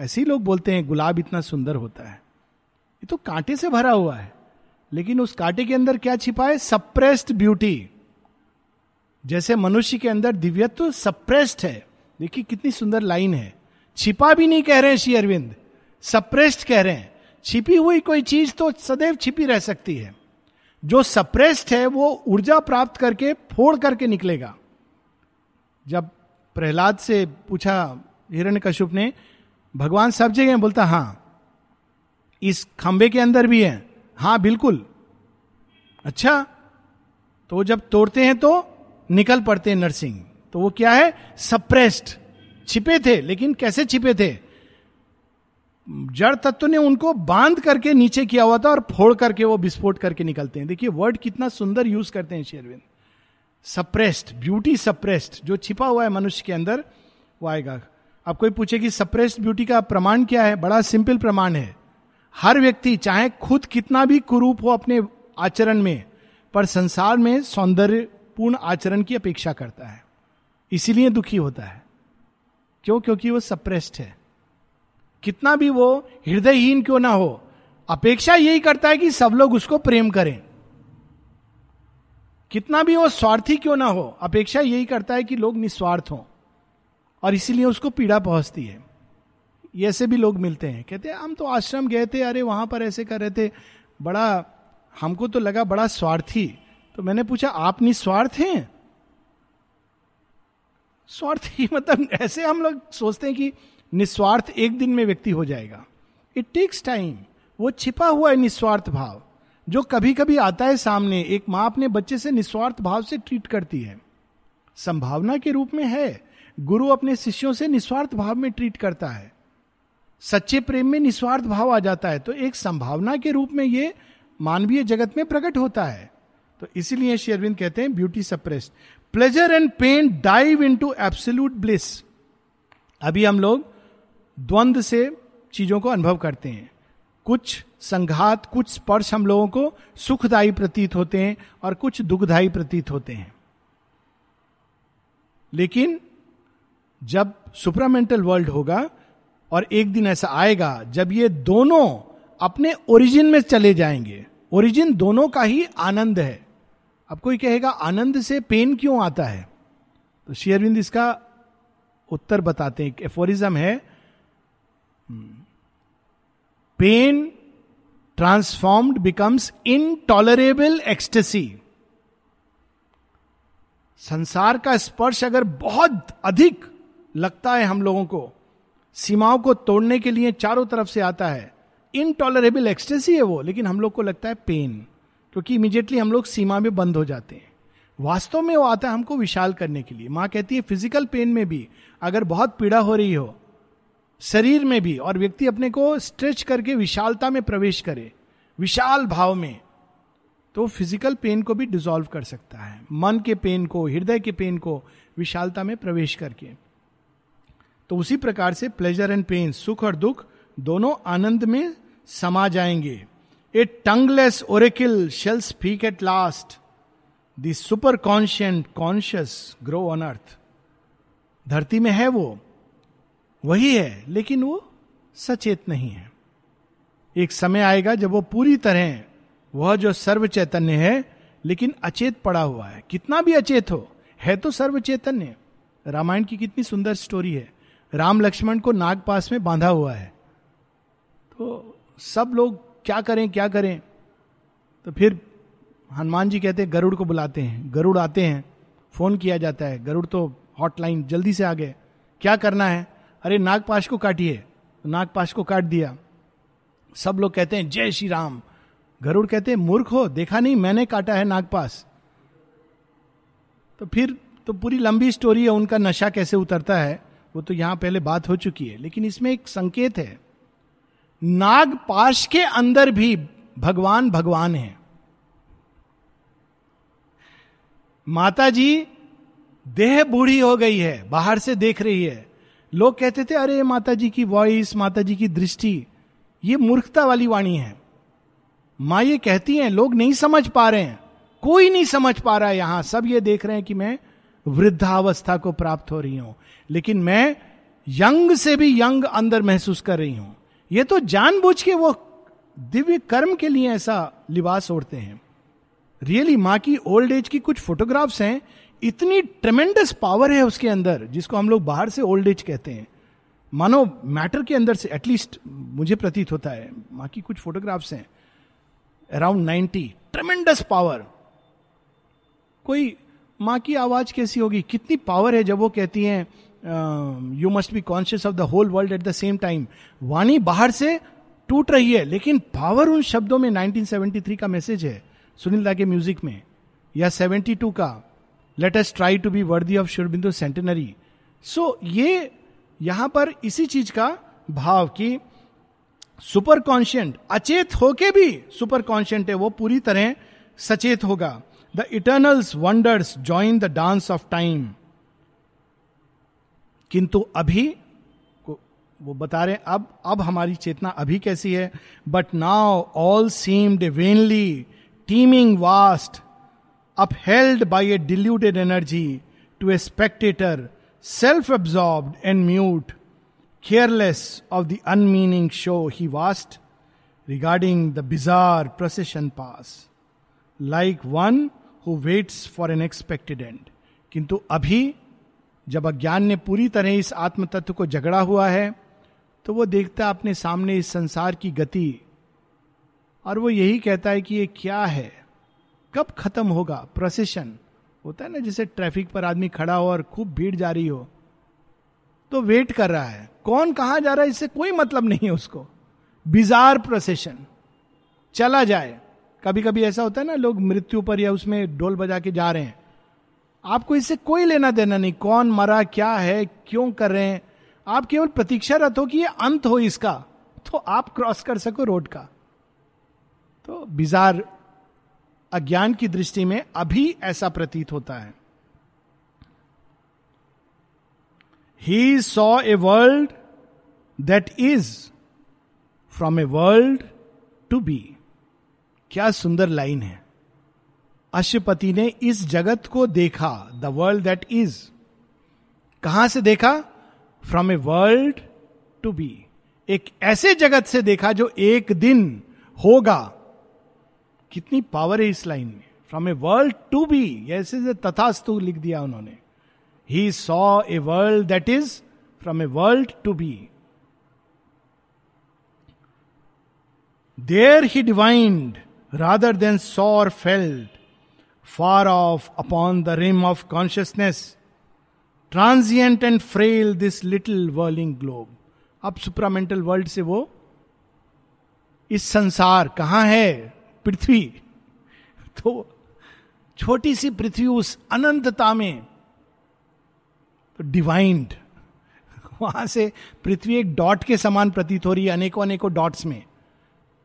ऐसे ही लोग बोलते हैं, गुलाब इतना सुंदर होता है। ये तो कांटे से भरा हुआ है। लेकिन उस कांटे के अंदर क्या छिपा है? सप्रेस्ड ब्यूटी जैसे मनुष्य के अंदर दिव्यत्व सप्रेस्ड है। देखिए कितनी सुंदर लाइन है। छिपा भी नहीं कह रहे हैं श्री अरविंद। सप्रेस्ड कह रहे हैं। छिपी हुई कोई चीज़ तो सदैव छिपी रह सकती है। जो सप्रेस्ड है, वो ऊर्जा प्राप्त करके, फोड़ करके निकलेगा। जब प्रहलाद से पूछा हिरण्य कश्यप ने भगवान सब जगह बोलता हाँ इस खंबे के अंदर भी है। हाँ बिल्कुल। अच्छा तो जब तोड़ते हैं तो निकल पड़ते हैं नरसिंह। तो वो क्या है? सप्रेस्ड छिपे थे, लेकिन कैसे छिपे थे? जड़ तत्व ने उनको बाँध करके नीचे किया हुआ था और फोड़ करके वो विस्फोट करके निकलते हैं। देखिए वर्ड कितना सुंदर यूज़ करते हैं शेरविंद। सप्रेस्ड ब्यूटी सप्रेस्ड जो छिपा हुआ है मनुष्य के अंदर, वो आएगा। अब कोई पूछे कि सप्रेस्ड ब्यूटी का प्रमाण क्या है? बड़ा सिंपल प्रमाण है। हर व्यक्ति, चाहे खुद कितना भी कुरूप हो अपने आचरण में, पर संसार में सौंदर्यपूर्ण आचरण की अपेक्षा करता है। इसीलिए दुखी होता है। क्यों? क्योंकि वो सप्रेस्ड है। कितना भी वो हृदयहीन क्यों ना हो, अपेक्षा यही करता है कि सब लोग उसको प्रेम करें। कितना भी वो स्वार्थी क्यों ना हो, अपेक्षा यही करता है कि लोग निस्वार्थ हों। और इसीलिए उसको पीड़ा पहुँचती है। ऐसे भी लोग मिलते हैं। कहते हैं, हम तो आश्रम गए थे, अरे वहाँ पर ऐसे कर रहे थे। बड़ा, हमको तो लगा बड़ा स्वार्थी। तो मैंने पूछा, आप निस्वार्थ हैं? स्वार्थी मतलब ऐसे हम लोग सोचते हैं कि निस्वार्थ एक दिन में व्यक्ति हो जाएगा। इट टेक्स टाइम वो छिपा हुआ है निस्वार्थ भाव, जो कभी कभी आता है सामने, एक माँ अपने बच्चे से निस्वार्थ भाव से ट्रीट करती है। संभावना के रूप में है। गुरु अपने शिष्यों से निस्वार्थ भाव में ट्रीट करता है। सच्चे प्रेम में निस्वार्थ भाव आ जाता है। तो एक संभावना के रूप में ये मानवीय जगत में प्रकट होता है। तो इसीलिए शेरविंद कहते हैं beauty suppressed pleasure and pain dive into absolute bliss अभी हम लोग द्वंद से चीज़ों को अनुभव करते हैं। कुछ संघात, कुछ स्पर्श हम लोगों को सुखदायी प्रतीत होते हैं और कुछ दुखदायी प्रतीत होते हैं। लेकिन जब सुपरामेंटल वर्ल्ड होगा और एक दिन ऐसा आएगा, जब ये दोनों अपने ओरिजिन में चले जाएँगे। ओरिजिन दोनों का ही आनंद है। अब कोई कहेगा, आनंद से पेन क्यों आता है? तो शेयरविंद इसका उत्तर बताते हैं। एफोरिज्म है pain transformed becomes intolerable ecstasy संसार का स्पर्श अगर बहुत अधिक लगता है हम लोगों को। सीमाओं को तोड़ने के लिए चारों तरफ़ से आता है। इनटॉलरेबल एक्सटेसी है वो, लेकिन हम लोग को लगता है पेन क्योंकि इमीडिएटली हम लोग सीमा में बंद हो जाते हैं। वास्तव में वो आता है हमको विशाल करने के लिए। माँ कहती है फ़िज़िकल पेन में भी, अगर बहुत पीड़ा हो रही हो, शरीर में भी, और व्यक्ति अपने को स्ट्रेच करके विशालता में प्रवेश करे, विशाल भाव में तो फ़िज़िकल पेन को भी डिजोल्व कर सकता है। मन के पेन को, हृदय के पेन को विशालता में प्रवेश करके। तो उसी प्रकार से प्लेजर एंड पेन सुख और दुख दोनों आनंद में समा जाएँगे। A tongueless oracle shall speak at last the superconscient conscious grow on earth धरती में है वो। वही है, लेकिन वो सचेत नहीं है। एक समय आएगा जब वो पूरी तरह, वह जो सर्व चैतन्य है, लेकिन अचेत पड़ा हुआ है। कितना भी अचेत हो, है तो सर्व चैतन्य रामायण की कितनी सुंदर स्टोरी है। राम लक्ष्मण को नाग पास में बांधा हुआ है। तो सब लोग क्या करें क्या करें? तो फिर हनुमान जी कहते हैं, गरुड़ को बुलाते हैं। गरुड़ आते हैं, फ़ोन किया जाता है। गरुड़ तो हॉटलाइन, जल्दी से आ गए। क्या करना है? अरे नागपाश को काटिए। तो नागपाश को काट दिया। सब लोग कहते हैं, जय श्री राम। गरुड़ कहते हैं, मूर्ख हो, देखा नहीं, मैंने काटा है नागपास तो फिर तो पूरी लंबी स्टोरी है, उनका नशा कैसे उतरता है? वो तो यहाँ पहले बात हो चुकी है, लेकिन इसमें एक संकेत है। नागपाश के अंदर भी भगवान भगवान है। माता जी देह बूढ़ी हो गई है, बाहर से देख रही है। लोग कहते थे, अरे माता जी की वॉइस माता जी की दृष्टि, ये मूर्खता वाली वाणी है। माँ ये कहती हैं, लोग नहीं समझ पा रहे हैं। कोई नहीं समझ पा रहा है यहाँ। सब ये देख रहे हैं कि मैं वृद्धावस्था को प्राप्त हो रही हूँ। लेकिन मैं यंग से भी यंग अंदर महसूस कर रही हूँ। ये तो जानबूझ के वो दिव्य कर्म के लिए ऐसा लिबास ओढ़ते हैं। रियली really, माँ की ओल्ड एज की कुछ फोटोग्राफ्स हैं। इतनी ट्रेमेंडस पावर है उसके अंदर जिसको हम लोग बाहर से ओल्ड एज कहते हैं। मानो मैटर के अंदर से एटलीस्ट मुझे प्रतीत होता है माँ की कुछ फोटोग्राफ्स हैं। अराउंड नाइन्टी ट्रेमेंडस पावर कोई माँ की आवाज़ कैसी होगी? कितनी पावर है जब वो कहती हैं you must be conscious of the whole world at the same time वाणी बाहर से टूट रही है, लेकिन पावर उन शब्दों में 1973 का मैसेज है, सुनील दा के म्यूज़िक में, या 72 का let's try to be worthy of Sri Aurobindo centenary so ये यहाँ पर इसी चीज़ का भाव कि सुपर कॉन्शियंट अचेत होके भी सुपर कॉन्शियंट है, वो पूरी तरह सचेत होगा। The eternals wonders join the dance of time किंतु अभी वो बता रहे हैं, अब अब हमारी चेतना अभी कैसी है? But now all seemed vainly teeming vast upheld by a diluted energy to a spectator self absorb and mute careless of the unmeaning show he vast regarding the bizarre procession pass like one who waits for an expected end किंतु अभी जब अज्ञान ने पूरी तरह इस आत्म तत्व को झगड़ा हुआ है तो वो देखता है अपने सामने इस संसार की गति और वो यही कहता है कि ये क्या है? कब खत्म होगा? प्रोसेशन होता है ना, जैसे ट्रैफ़िक पर आदमी खड़ा हो और खूब भीड़ जा रही हो तो वेट कर रहा है। कौन कहाँ जा रहा है? इससे कोई मतलब नहीं है उसको। बिजार प्रोसेशन चला जाए। कभी कभी ऐसा होता है ना, लोग मृत्यु पर या उसमें डोल बजा के जा रहे हैं। आपको इससे कोई लेना देना नहीं, कौन मरा, क्या है, क्यों कर? रहे हैं आप केवल प्रतीक्षारत हो कि ये अंत हो इसका तो आप क्रॉस कर सको रोड का। तो बिजार अज्ञान की दृष्टि में अभी ऐसा प्रतीत होता है। He saw a world that is from a world to be क्या सुंदर लाइन है। अशुपति ने इस जगत को देखा द वर्ल्ड दैट इज़ कहाँ से देखा? From a world to be एक ऐसे जगत से देखा जो एक दिन होगा। कितनी पावर है इस लाइन में। From a world to be ऐसे से तथास्तु लिख दिया उन्होंने। He saw a world that is from a world to be there he divined rather than saw or felt, far off upon the rim of consciousness, transient and frail this little whirling globe. अब supramental world से वो इस संसार कहाँ है? पृथ्वी। तो छोटी सी पृथ्वी उस अनंतता में तो डिवाइंड वहाँ से पृथ्वी एक डॉट के समान प्रतीत हो रही है अनेकों अनेकों डॉट्स में।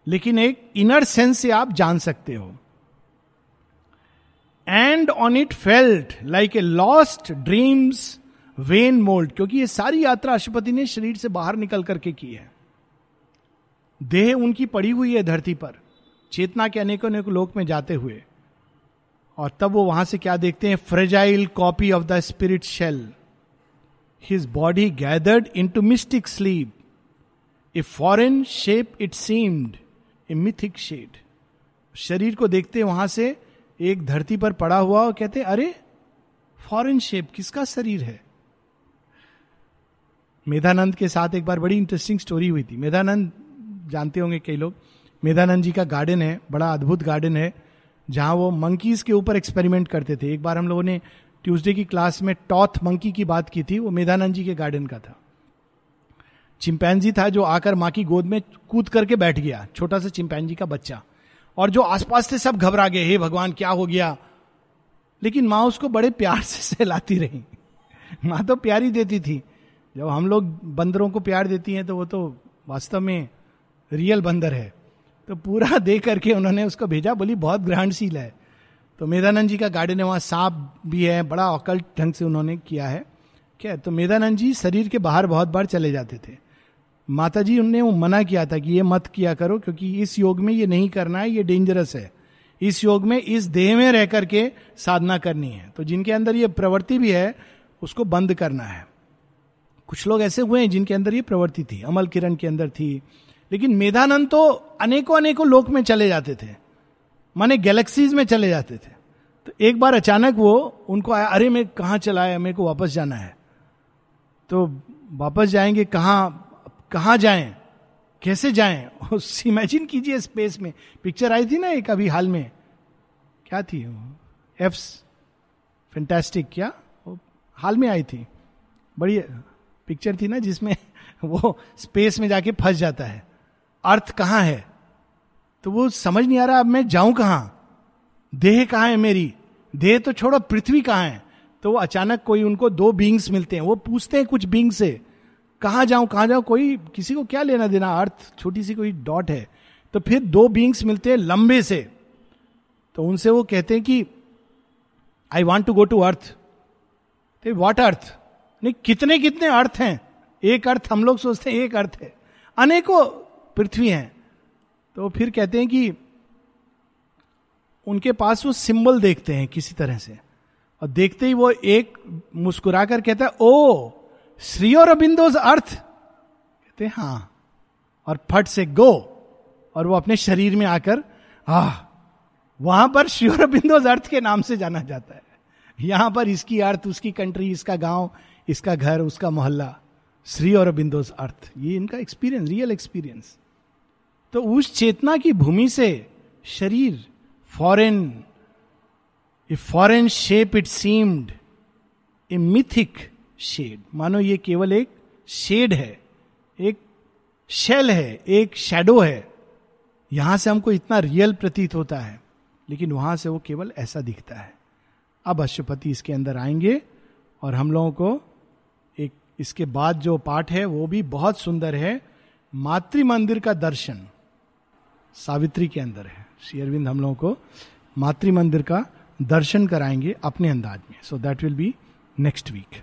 लेकिन एक इनर सेंस से आप जान सकते हो। And on it felt like a lost dreams vain mould क्योंकि ये सारी यात्रा अशुपति ने शरीर से बाहर निकल करके की है। देह उनकी पड़ी हुई है धरती पर, चेतना के अनेकों अनेक लोक में जाते हुए। और तब वो वहाँ से क्या देखते हैं? Fragile copy of the spirit shell his body gathered into mystic sleep a foreign shape it seemed a mythic shade शरीर को देखते वहाँ से एक धरती पर पड़ा हुआ और कहते, अरे फॉरेन शेप किसका शरीर है? मेधानंद के साथ एक बार बड़ी इंटरेस्टिंग स्टोरी हुई थी। मेधानंद, जानते होंगे कई लोग, मेधानंद जी का गार्डन है, बड़ा अद्भुत गार्डन है, जहाँ वो मंकीज के ऊपर एक्सपेरिमेंट करते थे। एक बार हम लोगों ने ट्यूसडे की क्लास में टॉथ मंकी की बात की थी, वो मेधानंद जी के गार्डन का था। चिंपैनजी था जो आकर माँ की गोद में कूद करके बैठ गया, छोटा सा चिंपैनजी का बच्चा। और जो आसपास थे सब घबरा गए, हे भगवान, क्या हो गया? लेकिन माँ उसको बड़े प्यार से सहलाती रही। माँ तो प्यार ही देती थी। जब हम लोग बंदरों को प्यार देती हैं तो वो तो वास्तव में रियल बंदर है। तो पूरा दे करके उन्होंने उसको भेजा, बोली, बहुत ग्रहणशील है। तो मेधानंद जी का गार्डन है, वहाँ सांप भी है, बड़ा अकल्ट ढंग से उन्होंने किया है। क्या तो मेधानंद जी शरीर के बाहर बहुत बार चले जाते थे। माता जी उनने वो मना किया था कि ये मत किया करो, क्योंकि इस योग में ये नहीं करना है, ये डेंजरस है। इस योग में इस देह में रह करके साधना करनी है। तो जिनके अंदर ये प्रवृत्ति भी है, उसको बंद करना है। कुछ लोग ऐसे हुए हैं जिनके अंदर ये प्रवृत्ति थी। अमल किरण के अंदर थी। लेकिन मेधानंद तो अनेकों अनेकों लोक में चले जाते थे। माने गैलेक्सीज में चले जाते थे। तो एक बार अचानक वो, उनको आया, अरे, मैं कहाँ चला है? मेरे को वापस जाना है। तो वापस जाएँगे कहाँ? कहाँ जाएँ? कैसे जाएँ? इमेजिन कीजिए स्पेस में। पिक्चर आई थी ना एक अभी हाल में। क्या थी एफ्स फैंटास्टिक क्या? हाल में आई थी। बड़ी पिक्चर थी ना जिसमें वो स्पेस में जाके फंस जाता है। अर्थ कहाँ है? तो वो समझ नहीं आ रहा, अब मैं जाऊँ कहाँ? देह कहाँ है मेरी? देह तो छोड़ो, पृथ्वी कहाँ है? तो वो अचानक कोई उनको दो बींग्स मिलते हैं। वो पूछते हैं कुछ बींग से। कहाँ जाऊँ कहाँ जाऊँ, कोई, किसी को क्या लेना देना, अर्थ, छोटी सी कोई डॉट है। तो फिर दो बींग्स मिलते हैं लंबे से। तो उनसे वो कहते हैं कि I want to go to earth what earth नहीं, कितने कितने अर्थ हैं? एक अर्थ, हम लोग सोचते हैं एक अर्थ है। अनेकों पृथ्वी हैं। तो फिर कहते हैं कि, उनके पास वो सिंबल देखते हैं किसी तरह से। और देखते ही वो एक मुस्कुराकर कहता है, ओ श्री और अबिंदोज अर्थ? कहते हाँ। और फट से गो। और वो अपने शरीर में आकर हा वहाँ पर श्री और अबिंदोज अर्थ के नाम से जाना जाता है। यहाँ पर इसकी अर्थ, उसकी कंट्री, इसका गाँव, इसका घर, उसका मोहल्ला, श्री और अबिंदोज अर्थ। ये इनका एक्सपीरियंस रियल एक्सपीरियंस तो उस चेतना की भूमि से शरीर foreign a foreign shape it seemed a mythic shade मानो ये केवल एक शेड है, एक शेल है, एक शेडो है। यहाँ से हमको इतना रियल प्रतीत होता है, लेकिन वहाँ से वो केवल ऐसा दिखता है। अब अशुपति इसके अंदर आएँगे और हम लोगों को एक इसके बाद जो पाठ है, वो भी बहुत सुंदर है। मातृ मंदिर का दर्शन सावित्री के अंदर है। श्री अरविंद हम लोगों को मातृ मंदिर का दर्शन कराएँगे अपने अंदाज में। So that will be next week